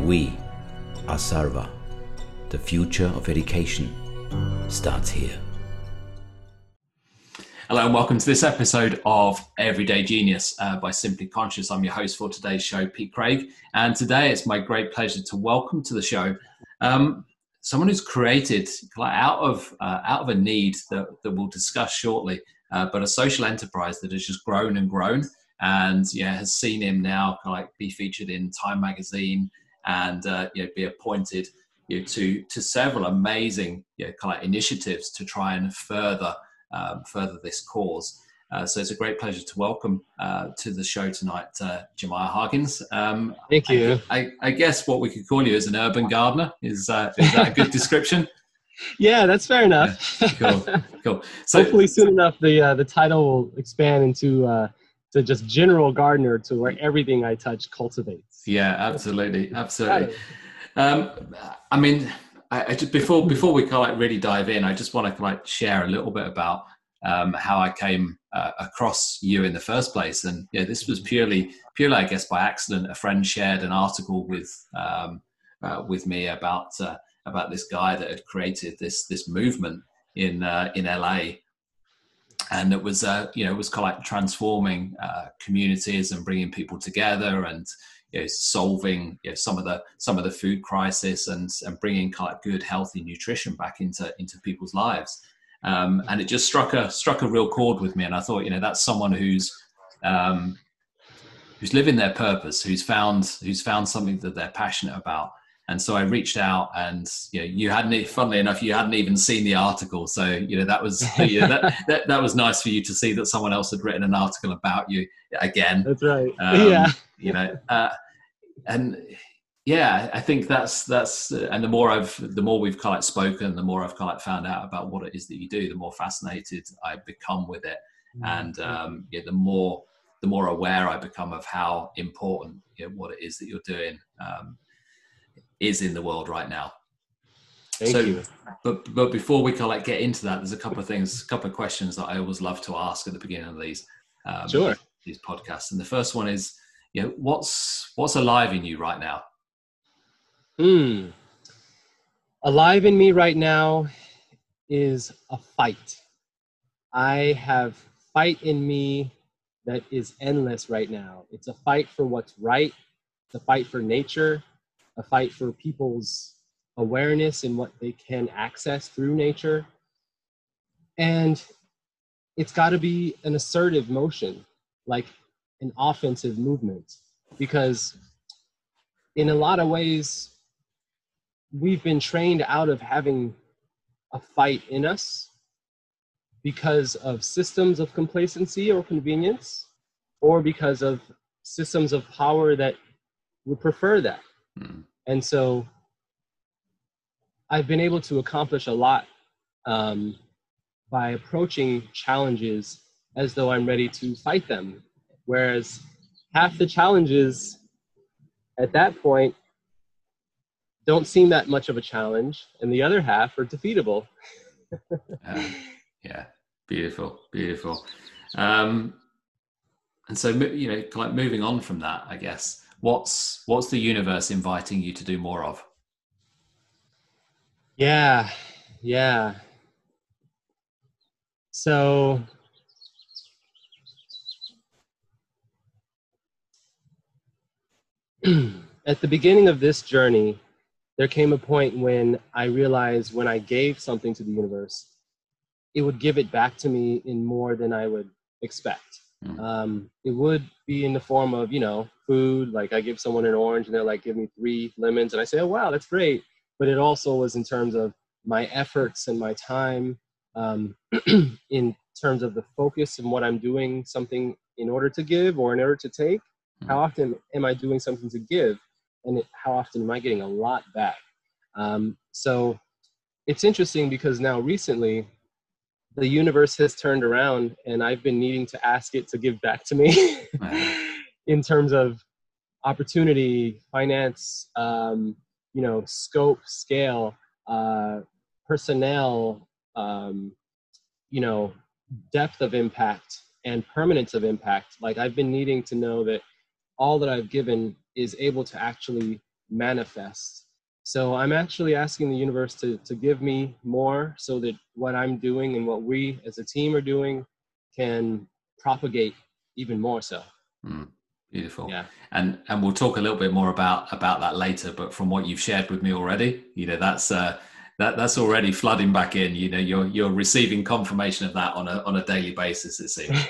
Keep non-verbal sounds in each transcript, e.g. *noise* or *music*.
We are Sarva. The future of education starts here. Hello and welcome to this episode of Everyday Genius uh, by Simply Conscious. I'm your host for today's show, Pete Craig, and today it's my great pleasure to welcome to the show um, someone who's created out of uh, out of a need that, that we'll discuss shortly, uh, but a social enterprise that has just grown and grown, and yeah, has seen him now like be featured in Time Magazine and uh, you know, be appointed you know, to to several amazing you know, kind of initiatives to try and further um, further this cause. Uh, so it's a great pleasure to welcome uh, to the show tonight, uh, Jamiah Hargins. Um, Thank you. I, I, I, guess what we could call you is an urban gardener. Is, uh, is that a good *laughs* description? yeah, that's fair enough. Yeah, cool, cool. *laughs* So, Hopefully, soon enough, the uh, the title will expand into uh, to just general gardener, to where everything I touch cultivates. Yeah, absolutely, absolutely. Um, I mean, I, I just before before we kind of like really dive in, I just want to like share a little bit about um, how I came uh, across you in the first place. And yeah, this was purely, purely, I guess, by accident. A friend shared an article with um, uh, with me about uh, about this guy that had created this this movement in uh, in LA, and it was uh, you know it was kind of like transforming uh, communities and bringing people together and. You know, solving you know, some of the some of the food crisis and and bringing kind of good healthy nutrition back into into people's lives um, and it just struck a struck a real chord with me. And I thought, you know, that's someone who's um, who's living their purpose, who's found who's found something that they're passionate about. And so I reached out, and you know, you hadn't, funnily enough, you hadn't even seen the article. So you know that was *laughs* you know, that, that that was nice for you to see that someone else had written an article about you again. That's right. Um, *laughs* yeah. You know, uh, and yeah i think that's that's and the more i've the more we've kind of spoken the more i've kind of found out about what it is that you do the more fascinated i become with it mm-hmm. and um, yeah the more the more aware i become of how important you know, what it is that you're doing um, is in the world right now Thank so, you. But but before we kind of like get into that, there's a couple of things, a couple of questions that I always love to ask at the beginning of these um, sure these podcasts. And the first one is, you know, what's what's alive in you right now? Hmm. Alive in me right now is a fight. I have fight in me that is endless right now. It's a fight for what's right, it's a fight for nature, a fight for people's awareness and what they can access through nature. And it's got to be an assertive motion, like an offensive movement, because in a lot of ways, we've been trained out of having a fight in us because of systems of complacency or convenience or because of systems of power that would prefer that. Mm. and so i've been able to accomplish a lot um, by approaching challenges as though i'm ready to fight them whereas half the challenges at that point don't seem that much of a challenge, and the other half are defeatable. *laughs* uh, yeah, beautiful, beautiful. Um, and so, you know, like moving on from that, I guess, what's what's the universe inviting you to do more of? Yeah, yeah. So *clears throat* at the beginning of this journey, there came a point when I realized when I gave something to the universe, it would give it back to me in more than I would expect. Mm. Um, it would be in the form of, you know, food. Like I give someone an orange and they're like, give me three lemons. And I say, oh, wow, that's great. But it also was in terms of my efforts and my time, um, *clears throat* in terms of the focus and what I'm doing something in order to give or in order to take. How often am I doing something to give? and it, how often am I getting a lot back? Um, so it's interesting because now recently the universe has turned around and I've been needing to ask it to give back to me *laughs* in terms of opportunity, finance, um, you know, scope, scale, uh, personnel, um, you know, depth of impact and permanence of impact. Like I've been needing to know that all that I've given is able to actually manifest. So I'm actually asking the universe to, to give me more so that what I'm doing and what we as a team are doing can propagate even more so. Mm, beautiful. Yeah. And and we'll talk a little bit more about about that later. But from what you've shared with me already, you know, that's uh, that that's already flooding back in. You know, you're you're receiving confirmation of that on a on a daily basis. It seems. *laughs*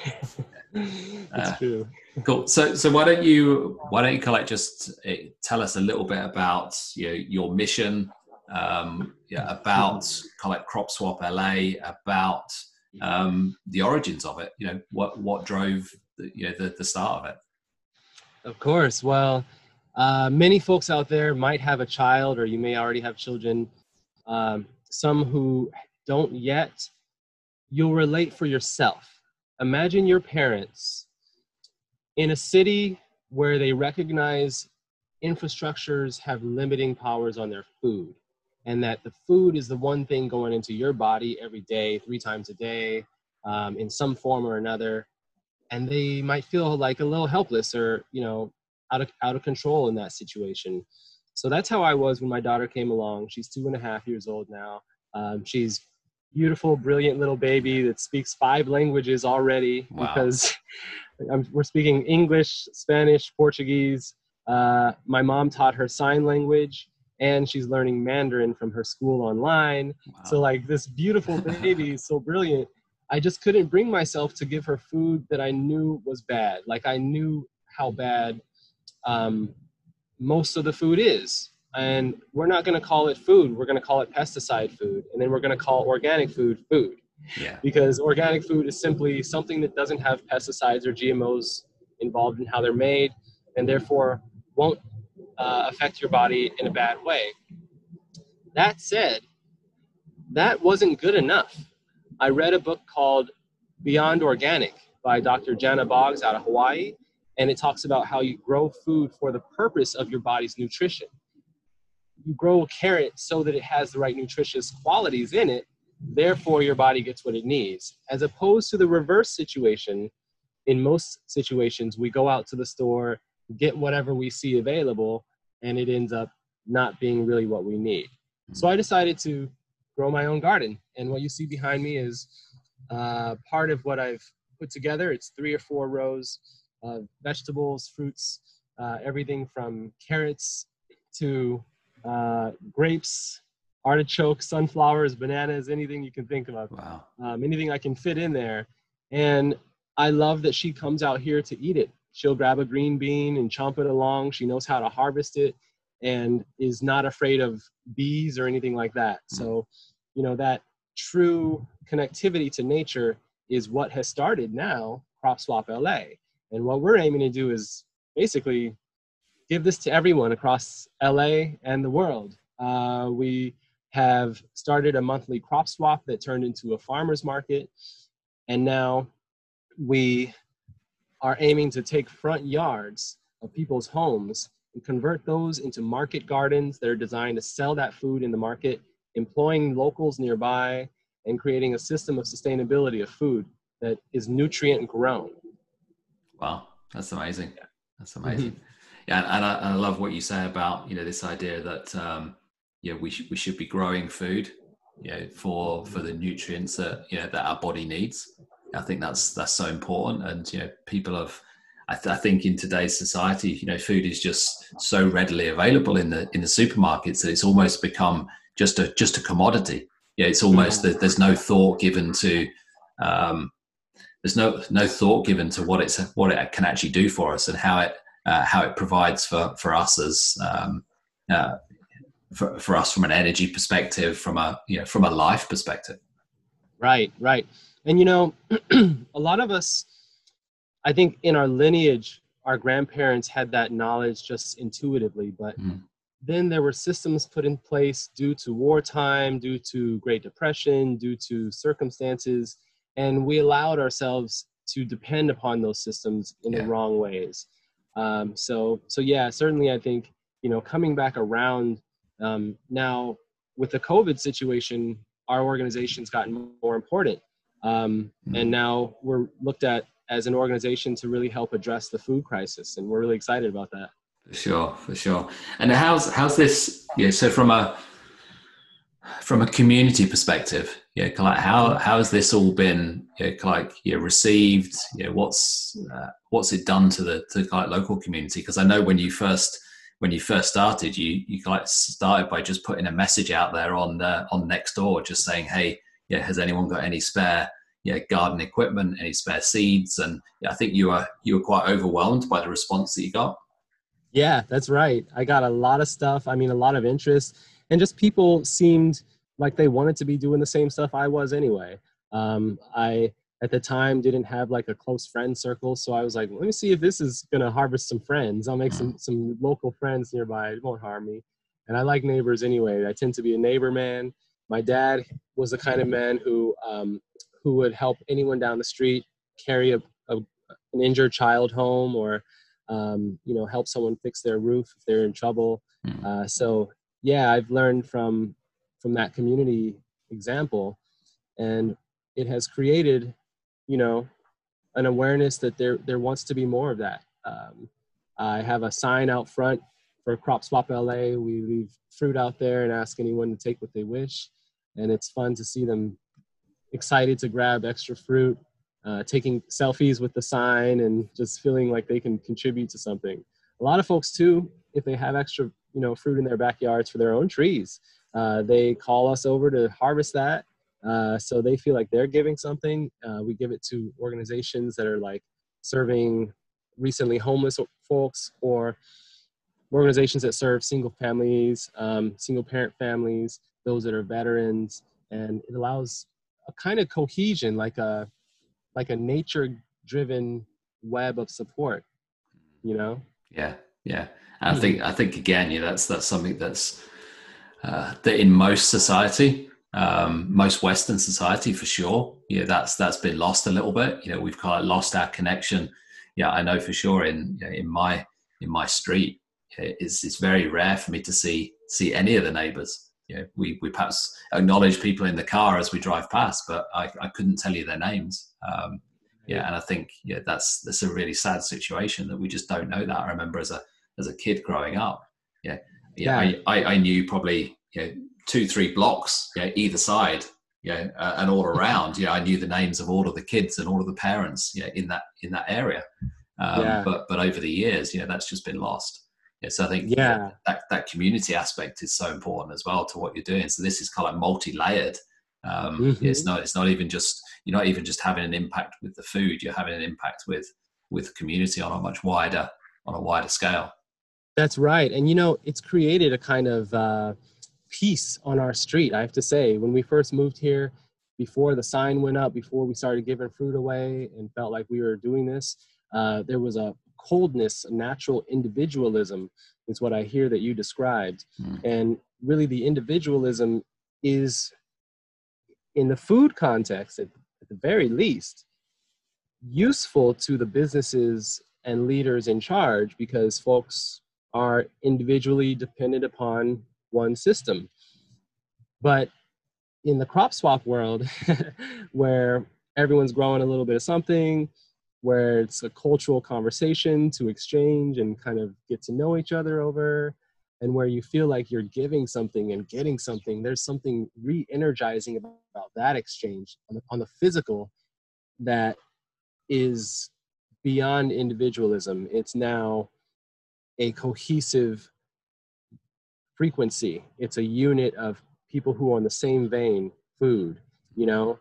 That's uh, true. Cool. So so why don't you why don't you collect just eh, tell us a little bit about you know, your mission, um, yeah, *laughs* about collect Crop Swap LA, about um, the origins of it. You know, what what drove the, you know the, the start of it. Of course. Well, uh, many folks out there might have a child, or you may already have children. Um, some who don't yet. You'll relate for yourself. Imagine your parents in a city where they recognize infrastructures have limiting powers on their food and that the food is the one thing going into your body every day, three times a day, um, in some form or another, and they might feel like a little helpless or you know out of out of control in that situation. So that's how I was when my daughter came along. She's two and a half years old now. Um, she's beautiful, brilliant little baby that speaks five languages already wow. because *laughs* I'm, we're speaking English, Spanish, Portuguese. Uh, my mom taught her sign language and she's learning Mandarin from her school online. Wow. So like this beautiful *laughs* baby is so brilliant. I just couldn't bring myself to give her food that I knew was bad. Like I knew how bad um, most of the food is. And we're not going to call it food. We're going to call it pesticide food. And then we're going to call organic food food. Yeah. Because organic food is simply something that doesn't have pesticides or GMOs involved in how they're made and therefore won't uh, affect your body in a bad way. That said, that wasn't good enough. I read a book called Beyond Organic by Dr. Jana Boggs out of Hawaii, and it talks about how you grow food for the purpose of your body's nutrition. You grow a carrot so that it has the right nutritious qualities in it, therefore, your body gets what it needs. As opposed to the reverse situation, in most situations, we go out to the store get whatever we see available and it ends up not being really what we need. So I decided to grow my own garden. And what you see behind me is uh, part of what I've put together. It's three or four rows of vegetables, fruits, uh, everything from carrots to uh, grapes, artichokes, sunflowers, bananas, anything you can think of. Wow. Um, anything I can fit in there. And I love that she comes out here to eat it she'll grab a green bean and chomp it along. She knows how to harvest it and is not afraid of bees or anything like that. Hmm. So, you know, that true connectivity to nature is what has started now Crop Swap LA. And what we're aiming to do is basically give this to everyone across LA and the world. Uh, we have started a monthly crop swap that turned into a farmer's market. And now we are aiming to take front yards of people's homes and convert those into market gardens that are designed to sell that food in the market, employing locals nearby, and creating a system of sustainability of food that is nutrient grown. Wow, that's amazing. That's *laughs* amazing. Mm-hmm. Yeah, and I, and I, love what you say about you know this idea that um, you know we sh- we should be growing food, you know, for for the nutrients that you know that our body needs, I think that's that's so important, and you know, people have. I, th- I, think in today's society, you know, food is just so readily available in the in the supermarkets that it's almost become just a just a commodity. Yeah, it's almost that there's no thought given to um, there's no no thought given to what it's what it can actually do for us and how it uh, how it provides for for us as um, uh, for, for us from an energy perspective, from a you know from a life perspective. Right, right. And you know, *clears throat* a lot of us, I think in our lineage, our grandparents had that knowledge just intuitively, but mm. then there were systems put in place due to wartime, due to Great Depression, due to circumstances, and we allowed ourselves to depend upon those systems in yeah. the wrong ways. Um, so, so yeah, certainly, I think you know, coming back around um, now with the COVID situation, our organization's gotten more important um, mm-hmm. And now we're looked at as an organization to really help address the food crisis, and we're really excited about that. For sure, for sure. And how's how's this? Yeah, so from a from a community perspective, yeah, like how how has this all been, like received? Yeah, what's uh, what's it done to the to like local community? Because I know when you first when you first started, you you like started by just putting a message out there on the on Nextdoor, just saying, hey, yeah, has anyone got any spare yeah garden equipment, any spare seeds? And yeah, I think you were you were quite overwhelmed by the response that you got. Yeah, that's right. I got a lot of stuff. I mean, a lot of interest, and just people seemed like they wanted to be doing the same stuff I was anyway. Um, I at the time didn't have like a close friend circle, so I was like, let me see if this is gonna harvest some friends. I'll make some some local friends nearby. It won't harm me. And I like neighbors anyway. I tend to be a neighbor man. My dad was the kind of man who um, who would help anyone down the street carry a, a an injured child home or um, you know, help someone fix their roof if they're in trouble. Mm. Uh, so yeah, I've learned from from that community example, and it has created, you know, an awareness that there there wants to be more of that. Um, I have a sign out front for Crop Swap LA. We leave fruit out there and ask anyone to take what they wish, and it's fun to see them excited to grab extra fruit uh, taking selfies with the sign and just feeling like they can contribute to something. A lot of folks too, if they have extra, you know, fruit in their backyards for their own trees, uh, they call us over to harvest that. Uh, so they feel like they're giving something. Uh, we give it to organizations that are like serving recently homeless folks or organizations that serve single families, um, single parent families, those that are veterans, and it allows a kind of cohesion, like a like a nature driven web of support you know yeah yeah and i hmm. think i think again yeah that's that's something that's uh, that in most society um, most western society for sure yeah that's that's been lost a little bit you know we've kind of lost our connection yeah i know for sure in you know, in my in my street it's it's very rare for me to see see any of the neighbors you know, we, we perhaps acknowledge people in the car as we drive past, but I, I couldn't tell you their names. Um, yeah, and I think yeah, that's that's a really sad situation that we just don't know that. I remember as a as a kid growing up, yeah, yeah, yeah. I, I, I, knew probably you know, two three blocks, yeah, either side, yeah, uh, and all around. Yeah, I knew the names of all of the kids and all of the parents, yeah, in that in that area. Um, yeah. But but over the years, yeah, that's just been lost. Yeah, so I think yeah. that, that community aspect is so important as well to what you're doing. So this is kind of multi-layered. Um, mm-hmm. It's not it's not even just you're not even just having an impact with the food. You're having an impact with with the community on a much wider on a wider scale. That's right, and you know it's created a kind of uh, peace on our street. I have to say, when we first moved here, before the sign went up, before we started giving fruit away, and felt like we were doing this, uh, there was a coldness, natural individualism is what I hear that you described. Mm. And really, the individualism is, in the food context, at, at the very least, useful to the businesses and leaders in charge because folks are individually dependent upon one system. But in the crop swap world, *laughs* where everyone's growing a little bit of something, where it's a cultural conversation to exchange and kind of get to know each other over and where you feel like you're giving something and getting something there's something re-energizing about, about that exchange on the, on the physical that is beyond individualism it's now a cohesive frequency it's a unit of people who are on the same vein food you know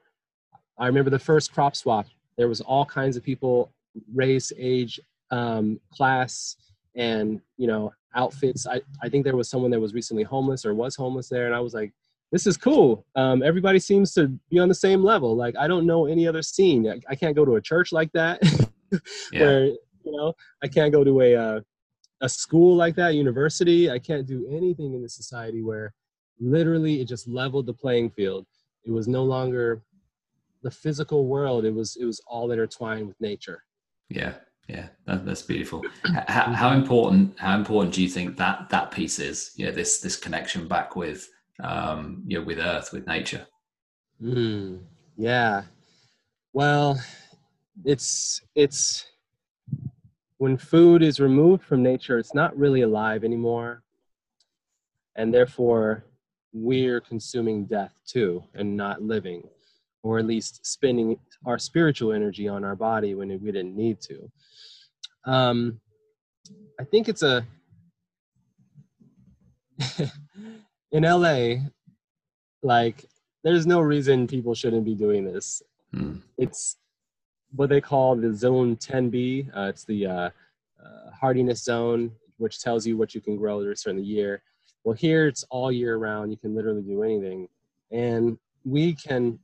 i remember the first crop swap there was all kinds of people, race, age, um, class, and you know outfits. I, I think there was someone that was recently homeless or was homeless there, and I was like, this is cool. Um, everybody seems to be on the same level. Like I don't know any other scene. I, I can't go to a church like that, *laughs* yeah. where you know I can't go to a uh, a school like that, university. I can't do anything in the society where literally it just leveled the playing field. It was no longer the physical world. It was it was all intertwined with nature. Yeah yeah that, that's beautiful. How, how, important how important do you think that that piece is yeah this this connection back with um you know with earth with nature? Mm, yeah. Well it's it's when food is removed from nature, it's not really alive anymore. And therefore, we're consuming death too and not living, or at least spending our spiritual energy on our body when we didn't need to. Um, I think it's a *laughs* in LA, like there's no reason people shouldn't be doing this. Mm. It's what they call the zone 10B. Uh, it's the uh, uh, hardiness zone, which tells you what you can grow during a certain year. Well, here it's all year round. You can literally do anything. And we can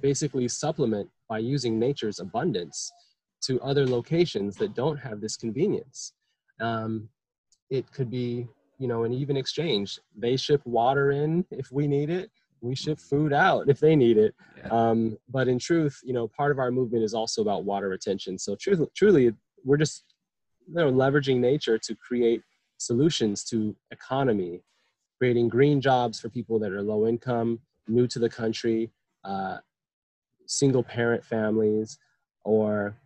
basically supplement by using nature's abundance to other locations that don't have this convenience. Um, it could be, you know, an even exchange. They ship water in if we need it. We ship food out *laughs* if they need it. Yeah. Um, but in truth, you know, part of our movement is also about water retention. So truly, truly, we're just, you know, leveraging nature to create solutions to economy, creating green jobs for people that are low income, new to the country, uh, single parent families, or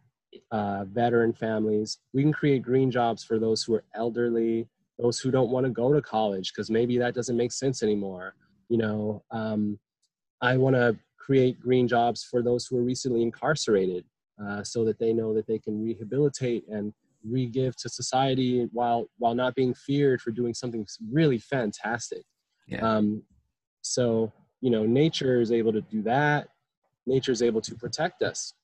uh, veteran families. We can create green jobs for those who are elderly, those who don't want to go to college because maybe that doesn't make sense anymore. You know, um, I want to create green jobs for those who are recently incarcerated uh, so that they know that they can rehabilitate and re-give to society while while not being feared for doing something really fantastic. Yeah. Um, so you know, nature is able to do that. Nature is able to protect us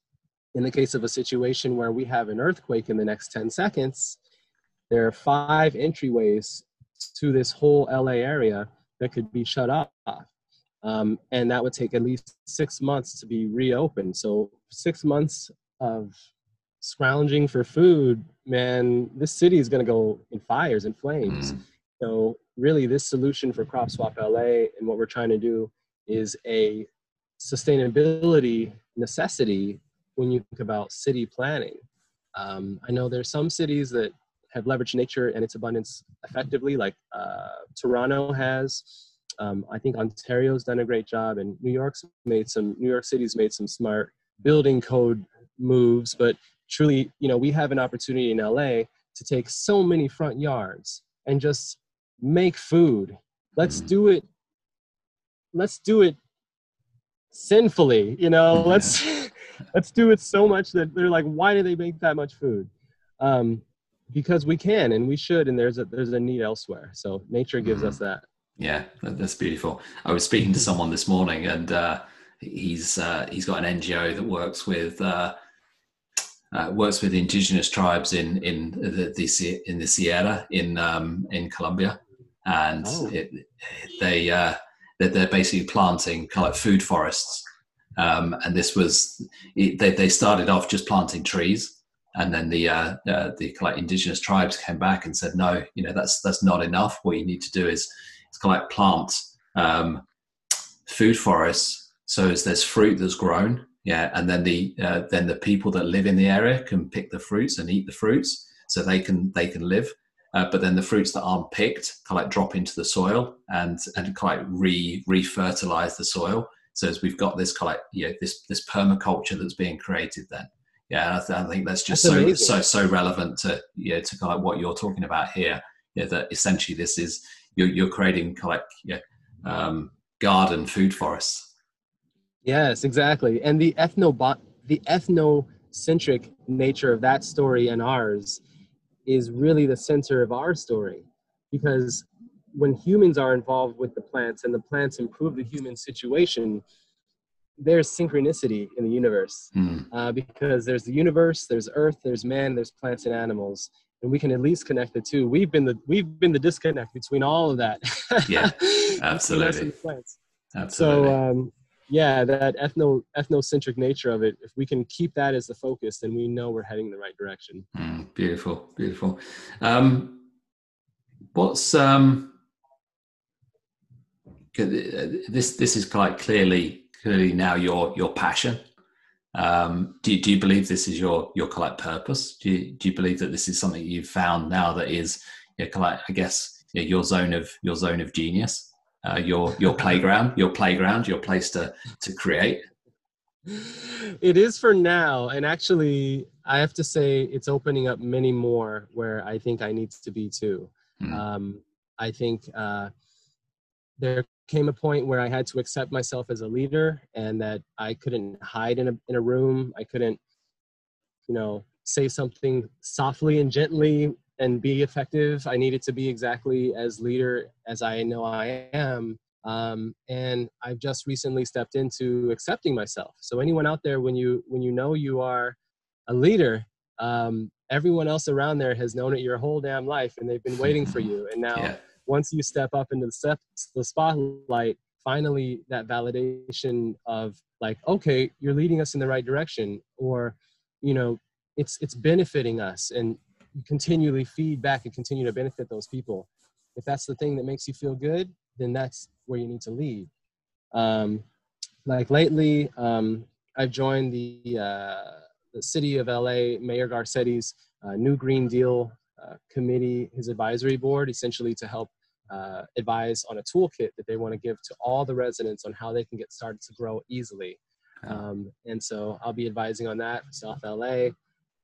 in the case of a situation where we have an earthquake in the next 10 seconds, there are five entryways to this whole LA area that could be shut off. Um, and that would take at least six months to be reopened. So, six months of scrounging for food, man, this city is going to go in fires and flames. Mm. So, really, this solution for Crop Swap LA and what we're trying to do is a sustainability necessity when you think about city planning. Um, I know there's some cities that have leveraged nature and its abundance effectively, like uh, Toronto has. Um, I think Ontario's done a great job, and New York's made some. New York City's made some smart building code moves. But truly, you know, we have an opportunity in LA to take so many front yards and just make food. Let's do it. Let's do it sinfully. You know, let's *laughs* let's do it so much that they're like, why do they make that much food? Um, because we can and we should, and there's a there's a need elsewhere. So nature gives mm-hmm. us that. Yeah, that's beautiful. I was speaking to someone this morning, and uh, he's uh, he's got an NGO that works with uh, uh, works with indigenous tribes in in the, the in the Sierra in um, in Colombia, and oh. it, they uh, they're basically planting kind of like food forests um, and this was they, they started off just planting trees, and then the uh, uh, the like indigenous tribes came back and said, no, you know that's that's not enough. What you need to do is it's kind of like plant um, food forests, so as there's fruit that's grown, yeah, and then the uh, then the people that live in the area can pick the fruits and eat the fruits, so they can they can live. Uh, but then the fruits that aren't picked kind of like drop into the soil and and kind of like re re-fertilize the soil so as we've got this kind of you know, this this permaculture that's being created then. Yeah, I, th- I think that's just that's so amazing. so so relevant to know, to kind of what you're talking about here. Yeah, that essentially this is you're, you're creating kind of like yeah, um, garden food forests. Yes, exactly. And the ethno the ethnocentric nature of that story and ours is really the center of our story because when humans are involved with the plants and the plants improve the human situation, there's synchronicity in the universe mm. uh, because there's the universe, there's Earth, there's man, there's plants and animals, and we can at least connect the two. We've been the we've been the disconnect between all of that. *laughs* yeah, absolutely. absolutely. So um, yeah, that ethno ethnocentric nature of it. If we can keep that as the focus, then we know we're heading the right direction. Mm, beautiful, beautiful. Um, what's um, this this is quite clearly clearly now your your passion. Um, do, do you believe this is your your collect purpose? Do you, do you believe that this is something you've found now that is your collect, I guess your zone of your zone of genius, uh, your your *laughs* playground, your playground, your place to to create? it is for now. And actually, I have to say, it's opening up many more where I think I need to be too. Mm. Um, I think uh, there came a point where I had to accept myself as a leader and that I couldn't hide in a, in a room. I couldn't, you know, say something softly and gently and be effective. I needed to be exactly as leader as I know I am. Um, and I've just recently stepped into accepting myself. So anyone out there, when you when you know you are a leader, um, everyone else around there has known it your whole damn life, and they've been waiting for you. And now, yeah. Once you step up into the, step, the spotlight, finally that validation of like, okay, you're leading us in the right direction, or you know, it's it's benefiting us, and you continually feed back and continue to benefit those people. If that's the thing that makes you feel good, then that's where you need to lead. Um, like lately, um, I've joined the, uh, the city of LA, Mayor Garcetti's uh, new Green Deal committee, his advisory board, essentially to help uh, advise on a toolkit that they want to give to all the residents on how they can get started to grow easily. Um, and so I'll be advising on that for South LA.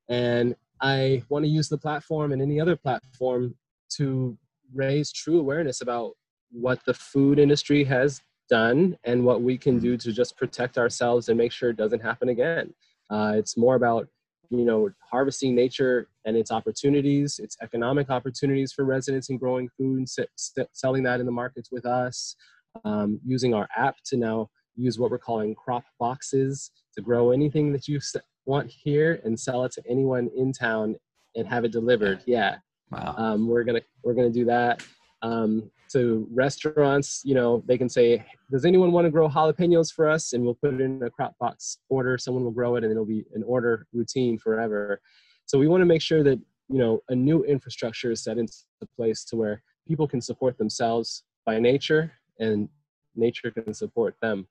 And I want to use the platform and any other platform to raise true awareness about what the food industry has done and what we can do to just protect ourselves and make sure it doesn't happen again. Uh, it's more about you know harvesting nature and its opportunities, its economic opportunities for residents in growing food and s- selling that in the markets with us. Um, using our app to now use what we're calling crop boxes to grow anything that you want here and sell it to anyone in town and have it delivered. Yeah. Wow. Um, we're gonna we're gonna do that. Um, to restaurants, you know, they can say, "Does anyone want to grow jalapenos for us?" And we'll put it in a crop box order. Someone will grow it, and it'll be an order routine forever. So we want to make sure that you know a new infrastructure is set into place to where people can support themselves by nature, and nature can support them.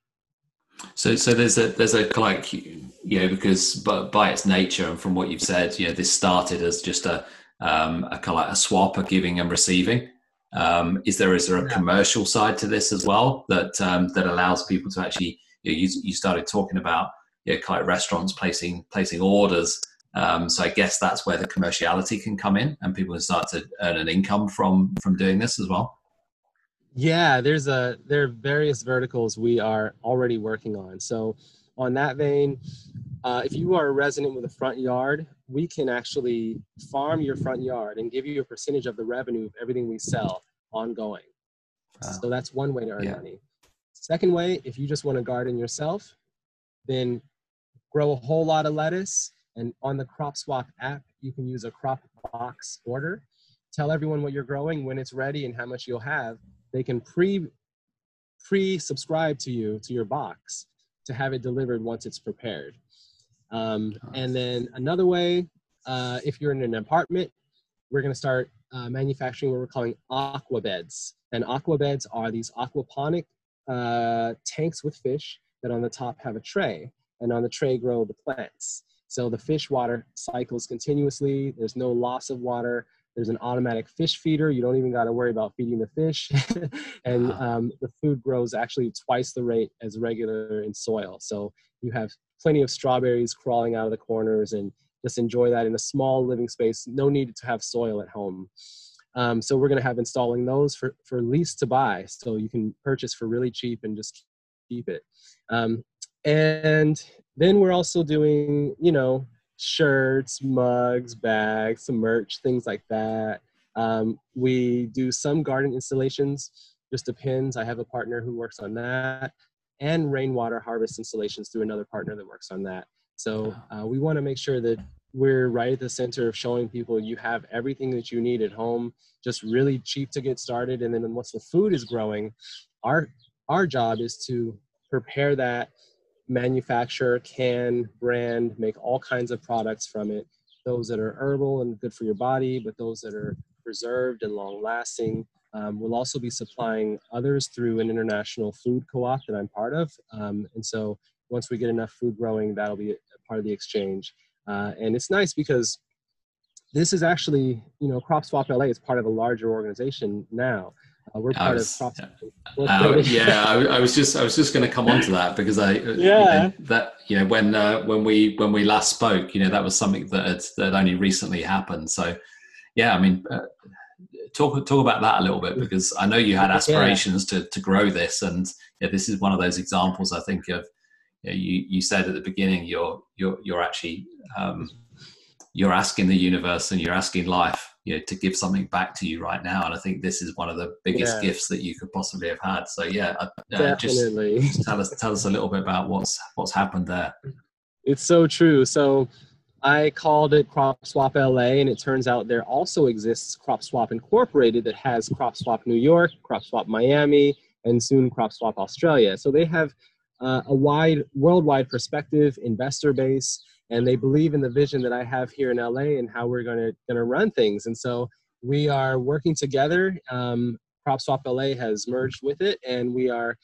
So, so there's a there's a like you know because but by its nature and from what you've said, you know, this started as just a um, a kind of a swap, a giving and receiving. Um, is there is there a commercial side to this as well that um, that allows people to actually you, know, you, you started talking about you know, kind of restaurants placing placing orders. Um, so I guess that's where the commerciality can come in, and people can start to earn an income from from doing this as well. Yeah, there's a there are various verticals we are already working on. So on that vein, uh, if you are a resident with a front yard, we can actually farm your front yard and give you a percentage of the revenue of everything we sell ongoing. Wow. So that's one way to earn yeah. money. Second way, if you just want to garden yourself, then grow a whole lot of lettuce. And on the Crop Swap app, you can use a crop box order. Tell everyone what you're growing, when it's ready, and how much you'll have. They can pre pre subscribe to you to your box to have it delivered once it's prepared. Um, and then another way, uh, if you're in an apartment, we're going to start uh, manufacturing what we're calling aqua beds. And aqua beds are these aquaponic uh, tanks with fish that on the top have a tray, and on the tray grow the plants. So the fish water cycles continuously. There's no loss of water. There's an automatic fish feeder. You don't even got to worry about feeding the fish. *laughs* and um, the food grows actually twice the rate as regular in soil. So you have plenty of strawberries crawling out of the corners and just enjoy that in a small living space. No need to have soil at home. Um, so we're going to have installing those for, for lease to buy. So you can purchase for really cheap and just keep it. Um, and then we're also doing, you know, shirts, mugs, bags, some merch, things like that. Um, we do some garden installations, just depends. I have a partner who works on that and rainwater harvest installations through another partner that works on that. So uh, we want to make sure that we're right at the center of showing people you have everything that you need at home, just really cheap to get started. And then once the food is growing, our our job is to prepare that, manufacture, can, brand, make all kinds of products from it. Those that are herbal and good for your body, but those that are preserved and long lasting um, we'll also be supplying others through an international food co-op that I'm part of. Um, and so once we get enough food growing, that'll be a part of the exchange. Uh, and it's nice because this is actually, you know, Crop Swap LA is part of a larger organization now. Uh, we're part was, of Crop uh, yeah, I, I, was just I was just going to come on to that because I yeah you know, that you know when uh, when we when we last spoke, you know that was something that had, that had only recently happened. So yeah, I mean. Talk talk about that a little bit because I know you had aspirations yeah. to to grow this, and yeah, this is one of those examples I think of. You, know, you, you said at the beginning you're you're you're actually um, you're asking the universe and you're asking life you know to give something back to you right now and i think this is one of the biggest yeah. gifts that you could possibly have had so yeah uh, Definitely. just *laughs* tell us tell us a little bit about what's what's happened there it's so true so i called it crop swap la and it turns out there also exists crop swap incorporated that has crop swap new york crop swap miami and soon crop swap australia so they have uh, a wide worldwide perspective investor base and they believe in the vision that I have here in LA and how we're to run things. And so we are working together. Um, Crop Swap LA has merged with it, and we are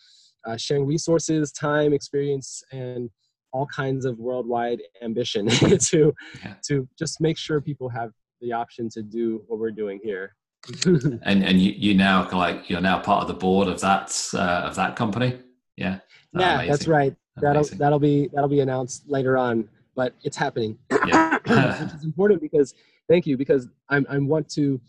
uh, sharing resources, time, experience, and all kinds of worldwide ambition *laughs* to yeah. to just make sure people have the option to do what we're doing here. *laughs* and and you, you now like you're now part of the board of that uh, of that company. Yeah. yeah, amazing? that's right. That'll amazing. that'll be that'll be announced later on but it's happening, *coughs* yeah. which is important because thank you because I'm I want to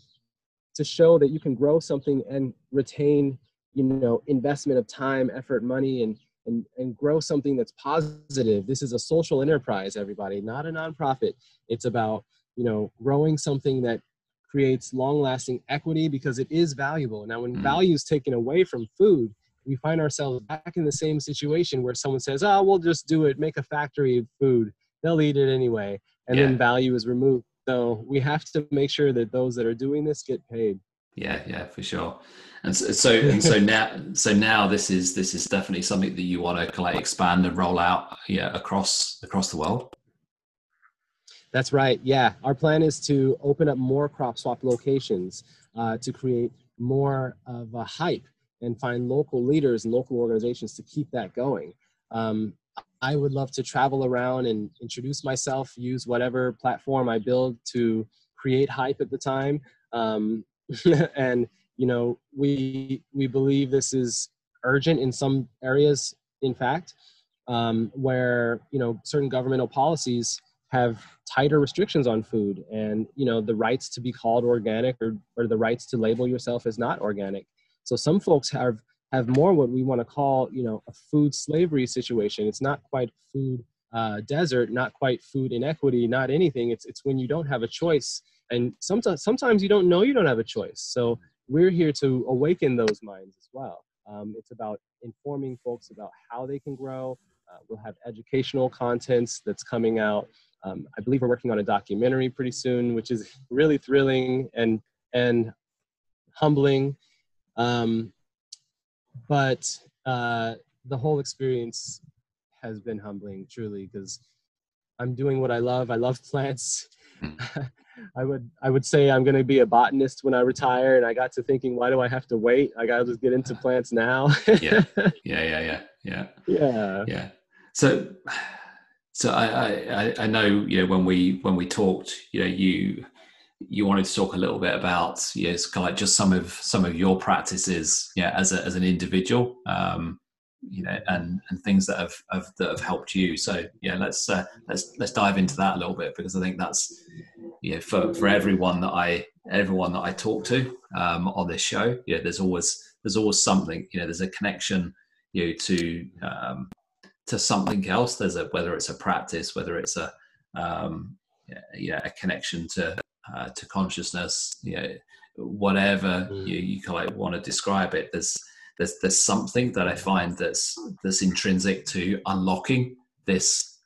to show that you can grow something and retain you know investment of time, effort, money, and and and grow something that's positive. This is a social enterprise, everybody, not a nonprofit. It's about you know growing something that creates long-lasting equity because it is valuable. Now, when mm. value is taken away from food, we find ourselves back in the same situation where someone says, "Oh, we'll just do it, make a factory of food." they'll eat it anyway and yeah. then value is removed so we have to make sure that those that are doing this get paid yeah yeah for sure. And so, so and so *laughs* now so now this is this is definitely something that you want to like expand and roll out yeah across across the world? That's right yeah. Our plan is to open up more crop swap locations uh, to create more of a hype and find local leaders and local organizations to keep that going. Um, I would love to travel around and introduce myself, use whatever platform I build to create hype at the time. Um, *laughs* and you know, we we believe this is urgent in some areas. In fact, um, where you know certain governmental policies have tighter restrictions on food, and you know the rights to be called organic or or the rights to label yourself as not organic. So some folks have have more what we want to call, you know, a food slavery situation. It's not quite food uh, desert, not quite food inequity, not anything. It's it's when you don't have a choice, and sometimes sometimes you don't know you don't have a choice. So we're here to awaken those minds as well. Um, it's about informing folks about how they can grow. Uh, we'll have educational contents that's coming out. Um, I believe we're working on a documentary pretty soon, which is really thrilling and and humbling. Um, but uh, the whole experience has been humbling, truly, because I'm doing what I love. I love *laughs* plants. Hmm. *laughs* I would I would say I'm going to be a botanist when I retire, and I got to thinking, why do I have to wait? I got to just get into *laughs* plants now. yeah, *laughs* yeah, yeah, yeah, yeah, yeah, yeah. So, so I, I I know you know when we when we talked, you know you you wanted to talk a little bit about yeah, it's kind of like just some of some of your practices yeah as a, as an individual um, you know and and things that have, have that have helped you so yeah let's uh, let's let's dive into that a little bit because i think that's you know for for everyone that i everyone that i talk to um, on this show yeah there's always there's always something you know there's a connection you know to um, to something else there's a whether it's a practice whether it's a um, yeah, a connection to uh, to consciousness, you know, whatever mm. you, you kind of want to describe it. There's there's there's something that I find that's that's intrinsic to unlocking this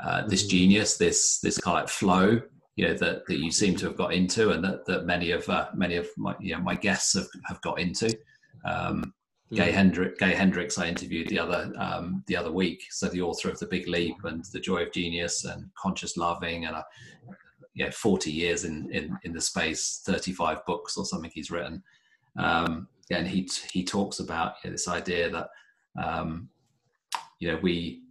uh, this mm. genius, this this kind of flow, you know, that, that you seem to have got into, and that, that many of uh, many of my you know my guests have, have got into. Um, Gay mm. Hendrick, Gay Hendricks, I interviewed the other um, the other week. So the author of The Big Leap and The Joy of Genius and Conscious Loving, and I, yeah, 40 years in, in, in the space, 35 books or something he's written. Um, and he, he talks about you know, this idea that, um, you know, we,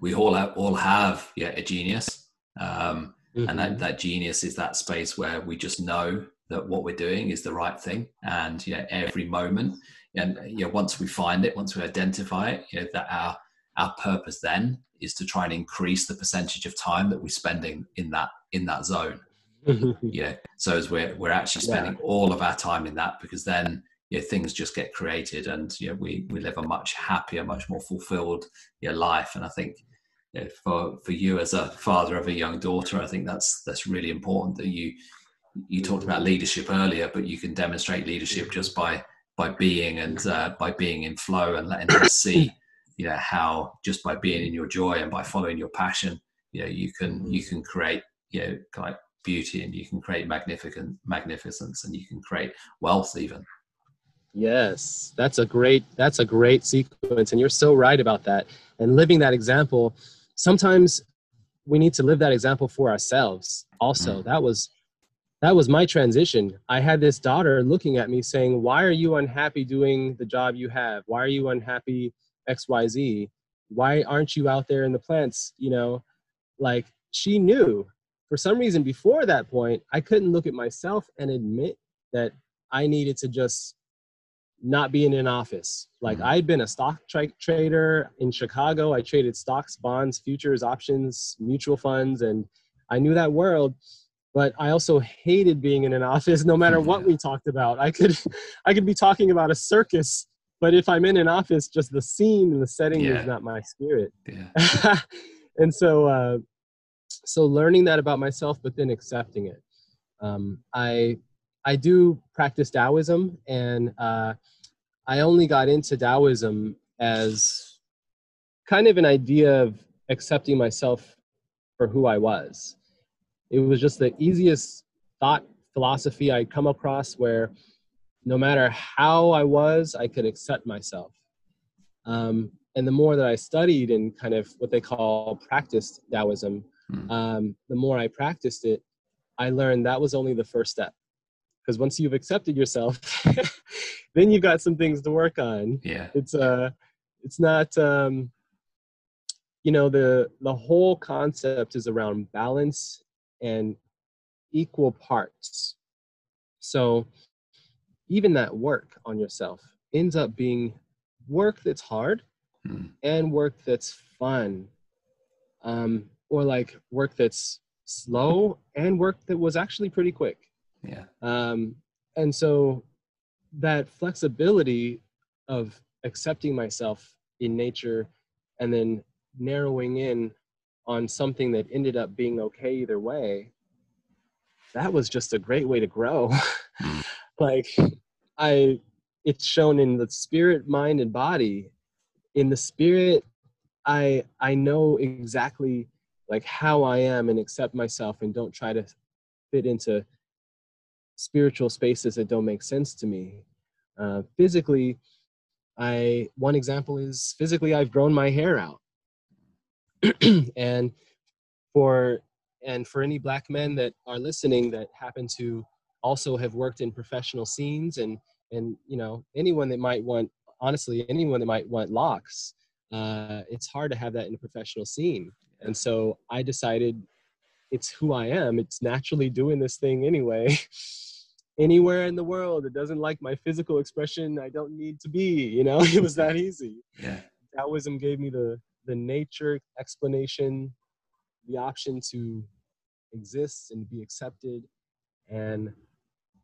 we all have, all have yeah, a genius. Um, mm-hmm. And that, mm-hmm. that genius is that space where we just know that what we're doing is the right thing and you know every moment and you know once we find it once we identify it you know that our our purpose then is to try and increase the percentage of time that we're spending in that in that zone *laughs* yeah. So as we're we're actually spending yeah. all of our time in that because then you know, things just get created and you know, we we live a much happier much more fulfilled you know, life. And i think you know, for for you as a father of a young daughter i think that's that's really important that you you talked about leadership earlier but you can demonstrate leadership just by by being and uh, by being in flow and letting them *coughs* see you know how just by being in your joy and by following your passion you know you can you can create you know like beauty and you can create magnificent magnificence and you can create wealth even. Yes that's a great that's a great sequence and you're so right about that. And living that example sometimes we need to live that example for ourselves also. Mm. that was that was my transition. I had this daughter looking at me saying why are you unhappy doing the job you have? Why are you unhappy xyz why aren't you out there in the plants? You know like she knew for some reason before that point i couldn't look at myself and admit that i needed to just not be in an office like mm-hmm. i'd been a stock tra- trader in chicago i traded stocks bonds futures options mutual funds and i knew that world but i also hated being in an *laughs* office no matter what we talked about i could *laughs* i could be talking about a circus but if i'm in an office just the scene and the setting yeah. is not my spirit yeah. *laughs* and so uh, so learning that about myself but then accepting it. Um, i i do practice taoism and uh, i only got into taoism as kind of an idea of accepting myself for who i was. It was just the easiest thought philosophy i'd come across where no matter how i was i could accept myself. Um, and the more that i studied and kind of what they call practiced taoism mm. um, the more I practiced it, I learned that was only the first step. Because once you've accepted yourself, *laughs* then you've got some things to work on. Yeah, it's uh, it's not um, you know the the whole concept is around balance and equal parts. So even that work on yourself ends up being work that's hard mm. and work that's fun. Um, or like work that's slow and work that was actually pretty quick. Yeah. Um, and so that flexibility of accepting myself in nature and then narrowing in on something that ended up being okay either way that was just a great way to grow *laughs* like i it's shown in the spirit mind and body in the spirit i i know exactly like how I am and accept myself and don't try to fit into spiritual spaces that don't make sense to me. Uh, physically, I one example is physically I've grown my hair out, *clears throat* and for and for any black men that are listening that happen to also have worked in professional scenes and and you know anyone that might want honestly anyone that might want locks uh, it's hard to have that in a professional scene and so I decided it's who I am. It's naturally doing this thing anyway. *laughs* Anywhere in the world it doesn't like my physical expression, I don't need to be, you know, *laughs* it was that easy. Yeah. Taoism gave me the the nature explanation, the option to exist and be accepted, and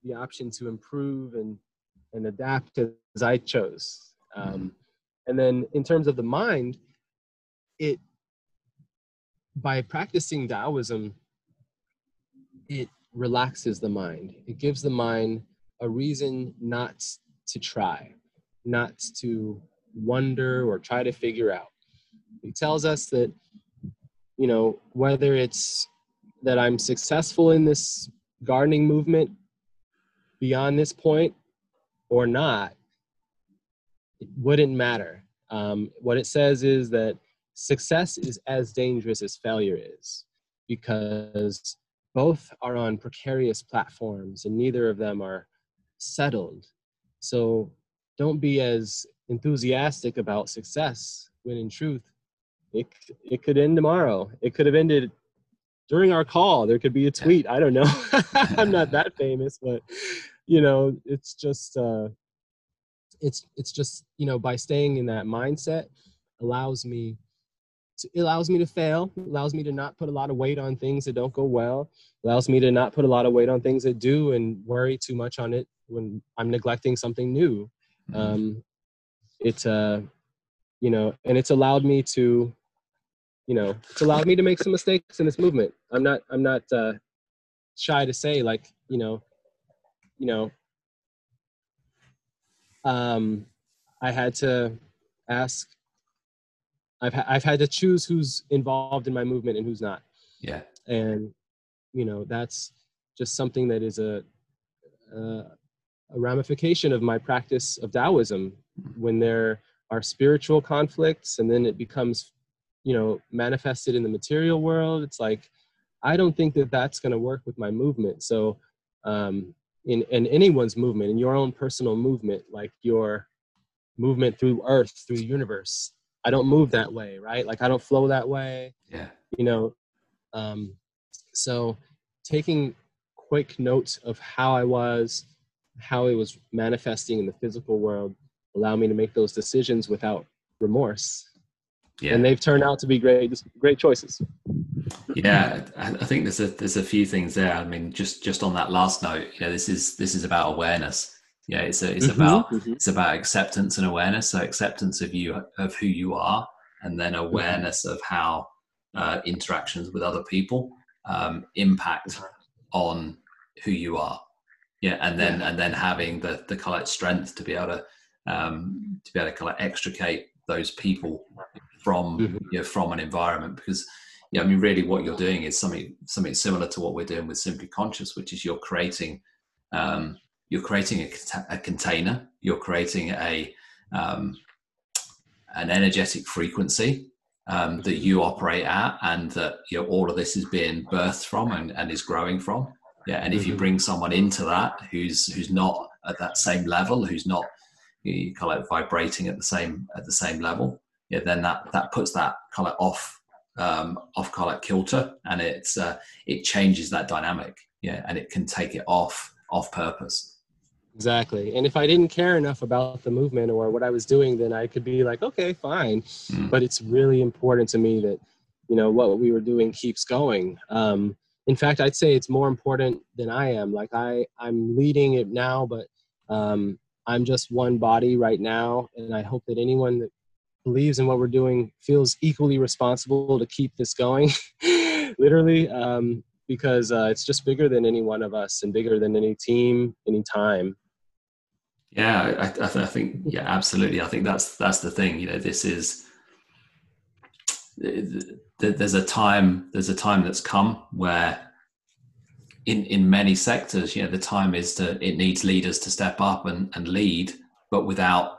the option to improve and and adapt as I chose. Um, mm-hmm. and then in terms of the mind, it by practicing Taoism, it relaxes the mind. It gives the mind a reason not to try, not to wonder or try to figure out. It tells us that, you know, whether it's that I'm successful in this gardening movement beyond this point or not, it wouldn't matter. Um, what it says is that success is as dangerous as failure is because both are on precarious platforms and neither of them are settled. So don't be as enthusiastic about success when in truth it, it could end tomorrow. It could have ended during our call there could be a tweet i don't know *laughs* i'm not that famous but you know it's just uh it's it's just you know by staying in that mindset allows me it allows me to fail allows me to not put a lot of weight on things that don't go well allows me to not put a lot of weight on things that do and worry too much on it when i'm neglecting something new mm-hmm. um it's uh you know and it's allowed me to you know it's allowed me to make some mistakes in this movement i'm not i'm not uh shy to say like you know you know um i had to ask i've ha- i've had to choose who's involved in my movement and who's not. Yeah. And you know that's just something that is a uh, a ramification of my practice of taoism. Mm-hmm. when there are spiritual conflicts and then it becomes you know manifested in the material world it's like i don't think that that's going to work with my movement. So um in in anyone's movement in your own personal movement like your movement through earth through the universe i don't move that way right like i don't flow that way yeah you know um so taking quick notes of how i was how it was manifesting in the physical world allow me to make those decisions without remorse. Yeah. And they've turned out to be great, great choices. Yeah, I think there's a there's a few things there. I mean, just just on that last note, you know, this is this is about awareness. Yeah, it's a, it's mm-hmm, about mm-hmm. it's about acceptance and awareness. So acceptance of you of who you are, and then mm-hmm. awareness of how uh, interactions with other people um, impact mm-hmm. on who you are. Yeah, and then yeah. and then having the the kind of strength to be able to um, to be able to kind of extricate those people from mm-hmm. you know, from an environment because yeah, I mean, really, what you're doing is something something similar to what we're doing with Simply Conscious, which is you're creating um, you're creating a, a, container, you're creating a um, an energetic frequency um, that you operate at, and that you know all of this is being birthed from and, and is growing from. Yeah, and if you mm-hmm. bring someone into that who's who's not at that same level, who's not you kind of like vibrating at the same at the same level, yeah, then that that puts that kind of off um, off kind of like kilter, and it's uh, it changes that dynamic, yeah, and it can take it off off purpose. Exactly. And if I didn't care enough about the movement or what I was doing, then I could be like, okay, fine. Mm. But it's really important to me that, you know, what we were doing keeps going. Um, in fact, I'd say it's more important than I am. Like I, I'm leading it now, but um, I'm just one body right now, and I hope that anyone that believes in what we're doing feels equally responsible to keep this going, *laughs* literally, um, because uh, it's just bigger than any one of us and bigger than any team, any time. Yeah, I, I, I think yeah, absolutely. I think that's that's the thing. You know, this is there's a time there's a time that's come where in in many sectors, you know, the time is to it needs leaders to step up and, and lead, but without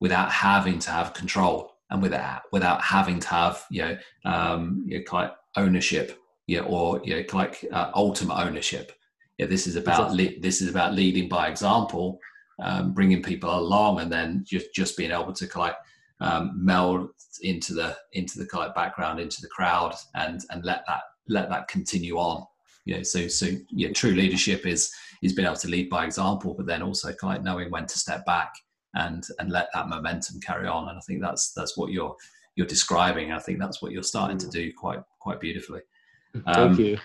without having to have control and without without having to have you know um, you know, like ownership, you know, or you know, like uh, ultimate ownership. Yeah, this is about this is about leading by example, um, bringing people along, and then just just being able to like um, meld into the into the kind of background, into the crowd, and and let that let that continue on. You know so so yeah true leadership is is being able to lead by example but then also kind of knowing when to step back and and let that momentum carry on. And i think that's that's what you're you're describing. I think that's what you're starting to mm. do quite quite beautifully. Um, thank you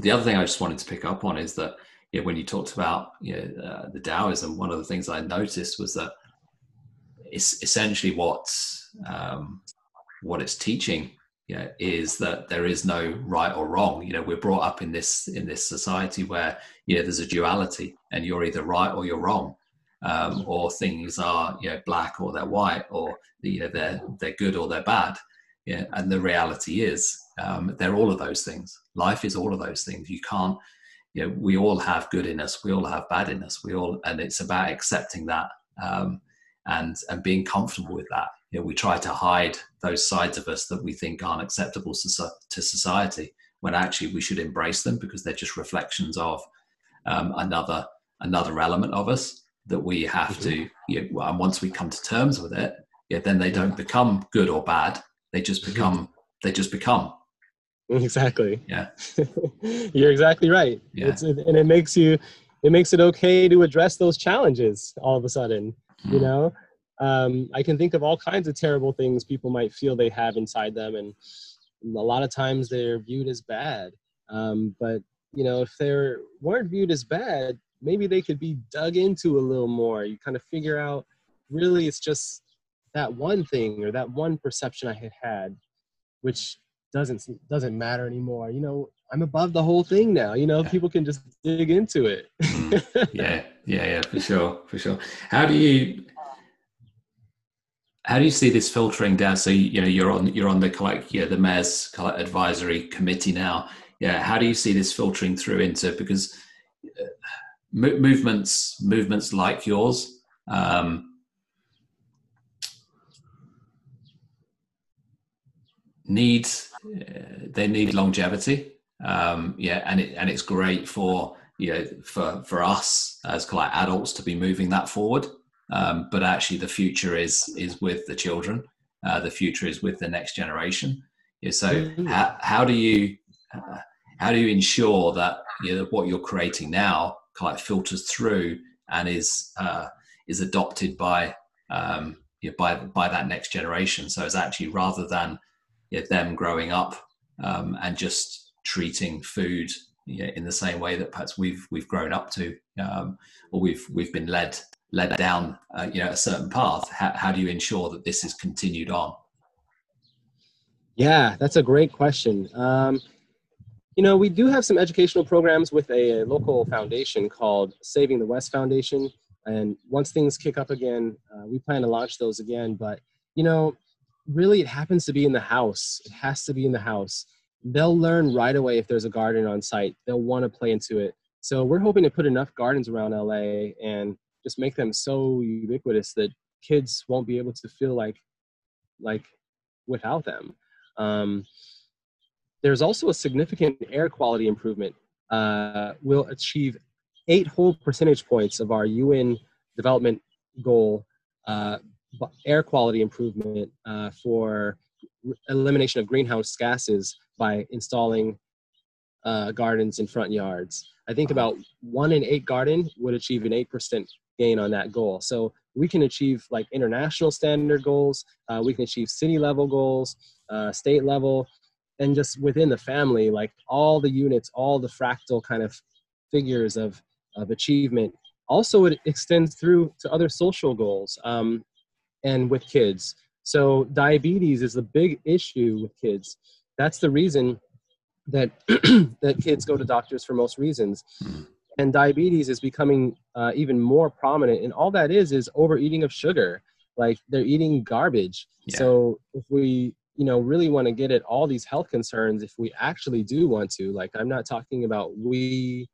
the other thing i just wanted to pick up on is that you know, when you talked about you know, uh, the taoism one of the things i noticed was that it's essentially what um, what it's teaching you know, is that there is no right or wrong. You know, we're brought up in this in this society where you know there's a duality, and you're either right or you're wrong, um, or things are you know black or they're white, or you know they're they're good or they're bad. Yeah, and the reality is um, they're all of those things. Life is all of those things. You can't. You know, we all have good in us. We all have bad in us. We all, and it's about accepting that um, and and being comfortable with that you know, we try to hide those sides of us that we think aren't acceptable to society when actually we should embrace them because they're just reflections of um, another another element of us that we have mm-hmm. to you know, and once we come to terms with it yeah then they don't become good or bad they just mm-hmm. become they just become Exactly. Yeah. *laughs* You're exactly right. Yeah. It's, and it makes you, it makes it okay to address those challenges all of a sudden. You Mm. know, um, I can think of all kinds of terrible things people might feel they have inside them, and a lot of times they're viewed as bad. Um, but you know, if they weren't viewed as bad, maybe they could be dug into a little more. You kind of figure out, really, it's just that one thing or that one perception I had had, which doesn't doesn't matter anymore. You know, I'm above the whole thing now. You know, Yeah. people can just dig into it. Mm. yeah, *laughs* yeah, yeah, for sure, for sure. How do you how do you see this filtering down? So you know you're on you're on the like yeah the mayor's advisory committee now. Yeah, how do you see this filtering through into because uh, mo- movements movements like yours um, need uh, they need longevity. Um, yeah, and it and it's great for you know for for us as like adults to be moving that forward. Um, but actually, the future is is with the children. Uh, the future is with the next generation. Yeah, so Mhm. how, how do you uh, how do you ensure that you know what you're creating now kind of filters through and is uh, is adopted by um, you know, by by that next generation? So it's actually rather than you know, them growing up um, and just treating food you know, in the same way that perhaps we've we've grown up to, um, or we've we've been led led down uh, you know a certain path. How, how do you ensure that this is continued on? Yeah, that's a great question. Um, you know, we do have some educational programs with a, local foundation called Saving the West Foundation. And once things kick up again, uh, we plan to launch those again. But, you know, really it happens to be in the house. It has to be in the house. They'll learn right away if there's a garden on site, they'll want to play into it. So we're hoping to put enough gardens around LA and just make them so ubiquitous that kids won't be able to feel like like without them. Um, there's also a significant air quality improvement. Uh, we'll achieve eight whole percentage points of our UN development goal, uh, air quality improvement uh, for elimination of greenhouse gases by installing uh, gardens in front yards. I think about one in eight garden would achieve an 8% gain on that goal. So we can achieve like international standard goals, uh, we can achieve city level goals, uh, state level, and just within the family, like all the units, all the fractal kind of figures of, of achievement. Also, it extends through to other social goals um, and with kids. So, diabetes is a big issue with kids. That's the reason that *clears throat* that kids go to doctors for most reasons. Mm. And diabetes is becoming uh, even more prominent. And all that is is overeating of sugar. Like they're eating garbage. Yeah. So if we you know really want to get at all these health concerns if we actually do want to like i'm not talking about we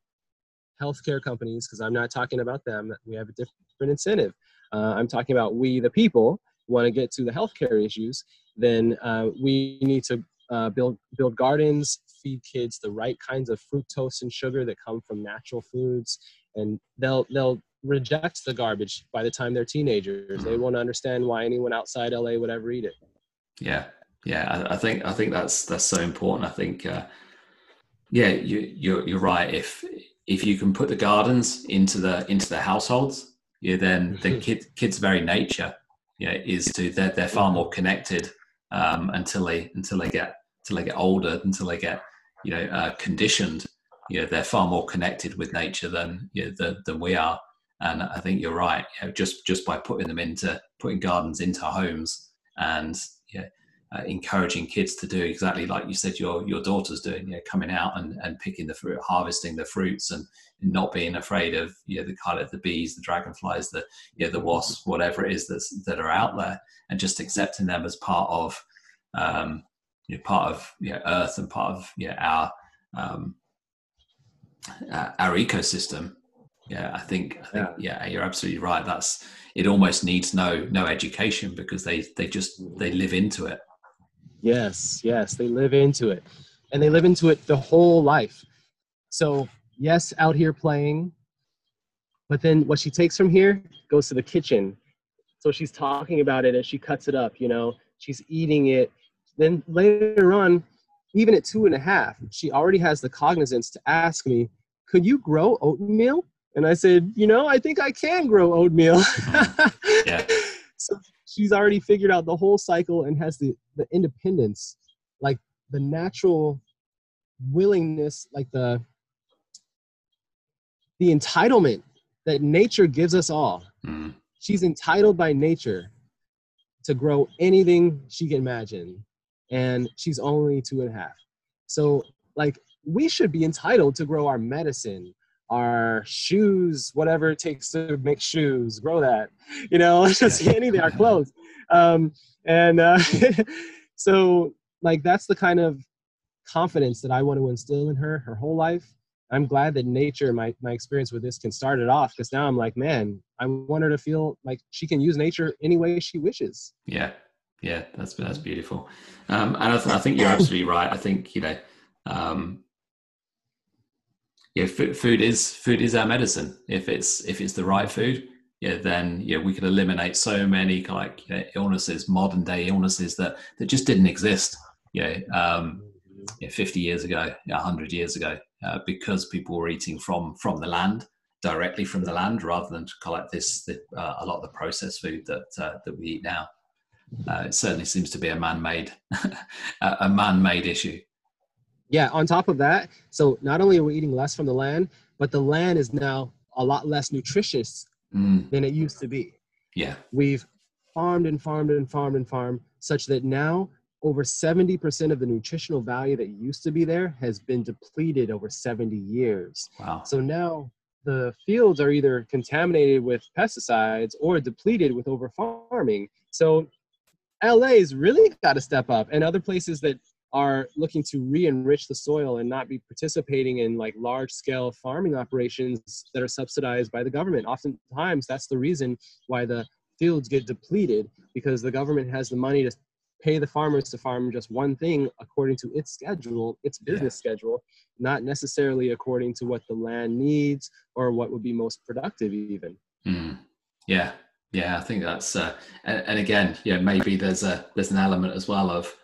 healthcare companies because i'm not talking about them we have a different incentive uh, i'm talking about we the people want to get to the healthcare issues then uh, we need to uh, build build gardens feed kids the right kinds of fructose and sugar that come from natural foods and they'll they'll reject the garbage by the time they're teenagers they won't understand why anyone outside la would ever eat it Yeah, yeah. I, I think I think that's that's so important. I think, uh, yeah, you you're you're right. If if you can put the gardens into the into the households, yeah, then the kid kids' very nature, yeah, is to they're they're far more connected um, until they until they get until they get older, until they get you know uh, conditioned. You know, they're far more connected with nature than you know, than, than we are. And I think you're right. You know, just just by putting them into putting gardens into homes and yeah, uh, encouraging kids to do exactly like you said your your daughter's doing, you know, coming out and, and picking the fruit, harvesting the fruits, and not being afraid of you know the kind of the bees, the dragonflies, the you know, the wasps, whatever it is that's that are out there, and just accepting them as part of um, you know, part of you know, Earth and part of you know, our um, uh, our ecosystem. Yeah, I think I think yeah. you're absolutely right. That's it. Almost needs no no education because they they just they live into it. Yes, yes, they live into it. And they live into it the whole life. So, yes, out here playing, but then what she takes from here goes to the kitchen. So she's talking about it as she cuts it up, you know, she's eating it. Then later on, even at two and a half, she already has the cognizance to ask me, could you grow oatmeal? And I said, you know, I think I can grow oatmeal. *laughs* yeah. so she's already figured out the whole cycle and has the, the independence, like the natural willingness, like the the entitlement that nature gives us all. Mm. She's entitled by nature to grow anything she can imagine. And she's only two and a half. So, like, we should be entitled to grow our medicine, our shoes, whatever it takes to make shoes, grow that, you know, *laughs* just anything, our clothes. Um, and uh, *laughs* so, like, that's the kind of confidence that I want to instill in her her whole life. I'm glad that nature, my, my experience with this can start it off because now I'm like, man, I want her to feel like she can use nature any way she wishes. Yeah. Yeah. That's, that's beautiful. Um, and I, th- I, think you're absolutely right. I think, you know, um, yeah, f- food is, food is our medicine. If it's, if it's the right food, yeah, then yeah, we could eliminate so many like you know, illnesses, modern day illnesses that, that just didn't exist. Yeah. Um, yeah, 50 years ago, 100 years ago, uh, because people were eating from from the land directly from the land rather than to collect this the, uh, a lot of the processed food that uh, that we eat now. Uh, it certainly seems to be a man-made *laughs* a man-made issue. Yeah. On top of that, so not only are we eating less from the land, but the land is now a lot less nutritious mm. than it used to be. Yeah. We've farmed and farmed and farmed and farmed such that now over 70% of the nutritional value that used to be there has been depleted over 70 years. Wow. So now the fields are either contaminated with pesticides or depleted with over farming. So LA's really got to step up and other places that are looking to re-enrich the soil and not be participating in like large scale farming operations that are subsidized by the government. Oftentimes that's the reason why the fields get depleted because the government has the money to pay the farmers to farm just one thing according to its schedule, its business yeah. schedule, not necessarily according to what the land needs or what would be most productive even. Mm. Yeah. Yeah, I think that's uh, and, and again, yeah, maybe there's a there's an element as well of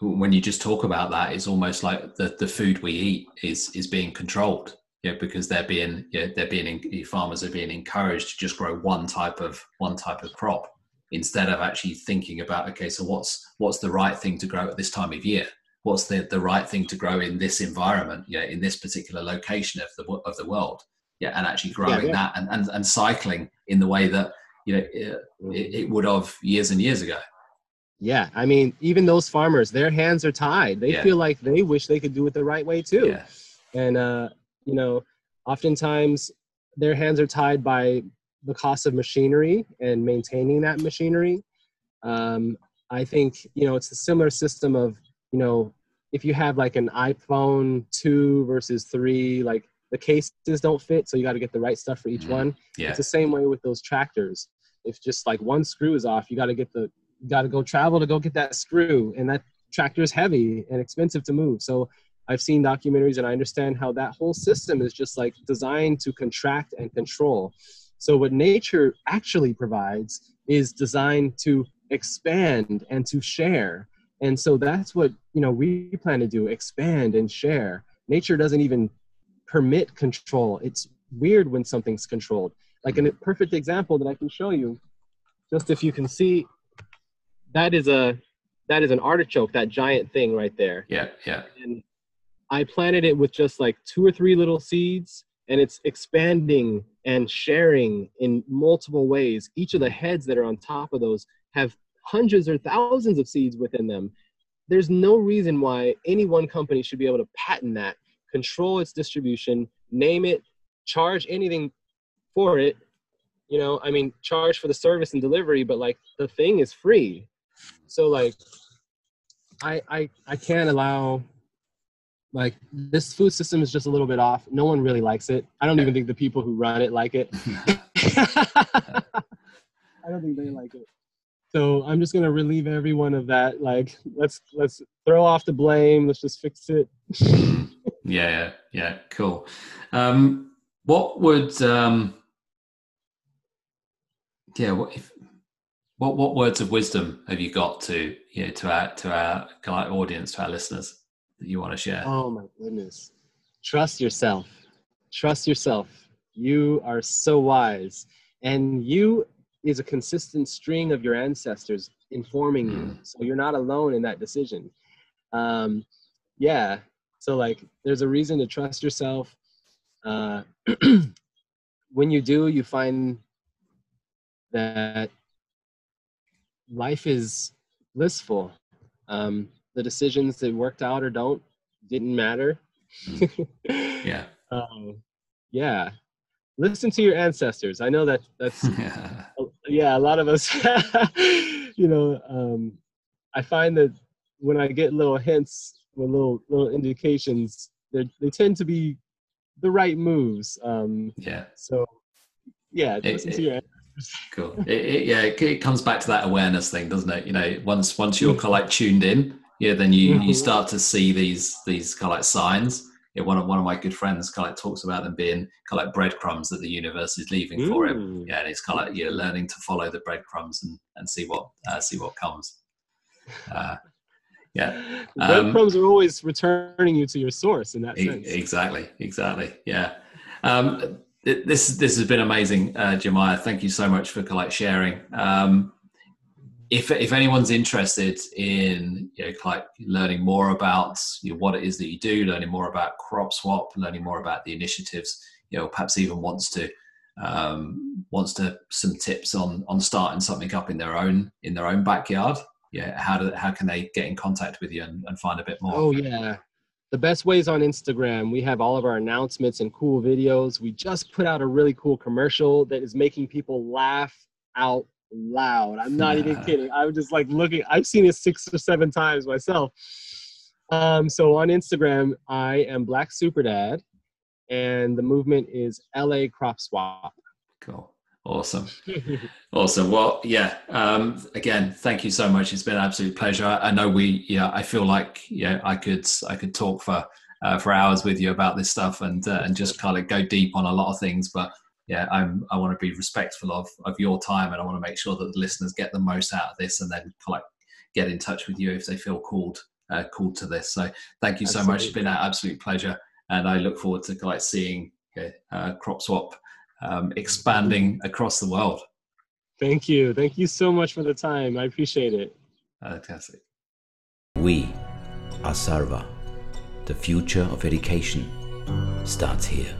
when you just talk about that, it's almost like the, the food we eat is is being controlled. Yeah, because they're being they're being farmers are being encouraged to just grow one type of one type of crop instead of actually thinking about okay so what's what's the right thing to grow at this time of year what's the, the right thing to grow in this environment yeah in this particular location of the of the world yeah and actually growing yeah, yeah. that and, and and cycling in the way that you know it, it, would have years and years ago yeah i mean even those farmers their hands are tied they yeah. feel like they wish they could do it the right way too yeah. and uh you know oftentimes their hands are tied by the cost of machinery and maintaining that machinery. Um, I think you know it's a similar system of you know if you have like an iPhone two versus three, like the cases don't fit, so you got to get the right stuff for each mm-hmm. one. Yeah. It's the same way with those tractors. If just like one screw is off, you got to get the got to go travel to go get that screw, and that tractor is heavy and expensive to move. So I've seen documentaries and I understand how that whole system is just like designed to contract and control. So, what nature actually provides is designed to expand and to share. And so that's what you know we plan to do: expand and share. Nature doesn't even permit control. It's weird when something's controlled. Like a perfect example that I can show you, just if you can see, that is a that is an artichoke, that giant thing right there. Yeah, yeah. And I planted it with just like two or three little seeds, and it's expanding and sharing in multiple ways. Each of the heads that are on top of those have hundreds or thousands of seeds within them. There's no reason why any one company should be able to patent that, control its distribution, name it, charge anything for it. You know, I mean, charge for the service and delivery, but like the thing is free. So like, I I I can't allow like this food system is just a little bit off. No one really likes it. I don't even think the people who run it like it. *laughs* *laughs* I don't think they like it. So I'm just gonna relieve everyone of that. Like let's let's throw off the blame. Let's just fix it. *laughs* yeah, yeah, yeah. Cool. Um, what would um, yeah? What if what what words of wisdom have you got to you know to our to our audience, to our listeners that you want to share? Oh my goodness. Trust yourself. Trust yourself. You are so wise. And you is a consistent string of your ancestors informing you. Mm. So you're not alone in that decision. Um, yeah. So like there's a reason to trust yourself. Uh, *clears throat* when you do, you find that life is blissful. Um, the decisions that worked out or don't didn't matter. Yeah. *laughs* um, yeah. Listen to your ancestors. I know that that's *laughs* yeah. A lot of us, *laughs* you know, um, I find that when I get little hints or little little indications, they they tend to be the right moves. Um, yeah. so yeah, It- listen it- to your Cool. It, it, yeah, it, it comes back to that awareness thing, doesn't it? You know, once once you're kind of like tuned in, yeah, then you you Mhm. start to see these these kind of like signs. Yeah, one of one of my good friends kind of like talks about them being kind of like breadcrumbs that the universe is leaving for him. Mm. Yeah, and it's kind of like you're learning to follow the breadcrumbs and and see what uh, see what comes. Uh, yeah, The Um, breadcrumbs are always returning you to your source in that E- sense. Exactly, exactly. Yeah. Um, this this has been amazing, uh, Jamiah. Thank you so much for like sharing. Um, if if anyone's interested in you know, like learning more about you know, what it is that you do, learning more about Crop Swap, learning more about the initiatives, you know, perhaps even wants to um, wants to some tips on on starting something up in their own in their own backyard. Yeah, how do how can they get in contact with you and, and find a bit more? Oh yeah. The best ways on Instagram. We have all of our announcements and cool videos. We just put out a really cool commercial that is making people laugh out loud. I'm not even kidding. I'm just like looking. I've seen it six or seven times myself. Um, so on Instagram, I am Black Super Dad, and the movement is LA Crop Swap. Cool. Awesome. *laughs* Awesome. Well, yeah. Um, again, thank you so much. It's been an absolute pleasure. I, know we, yeah, I feel like, yeah, I could, I could talk for, uh, for hours with you about this stuff and, uh, and just kind of go deep on a lot of things. But yeah, I'm, I want to be respectful of, of your time and I want to make sure that the listeners get the most out of this and then kind of like get in touch with you if they feel called, uh, called to this. So thank you so much. It's been an absolute pleasure. And I look forward to like seeing uh, Crop Swap um, expanding across the world. Thank you. Thank you so much for the time. I appreciate it. Fantastic. We are Sarva. The future of education starts here.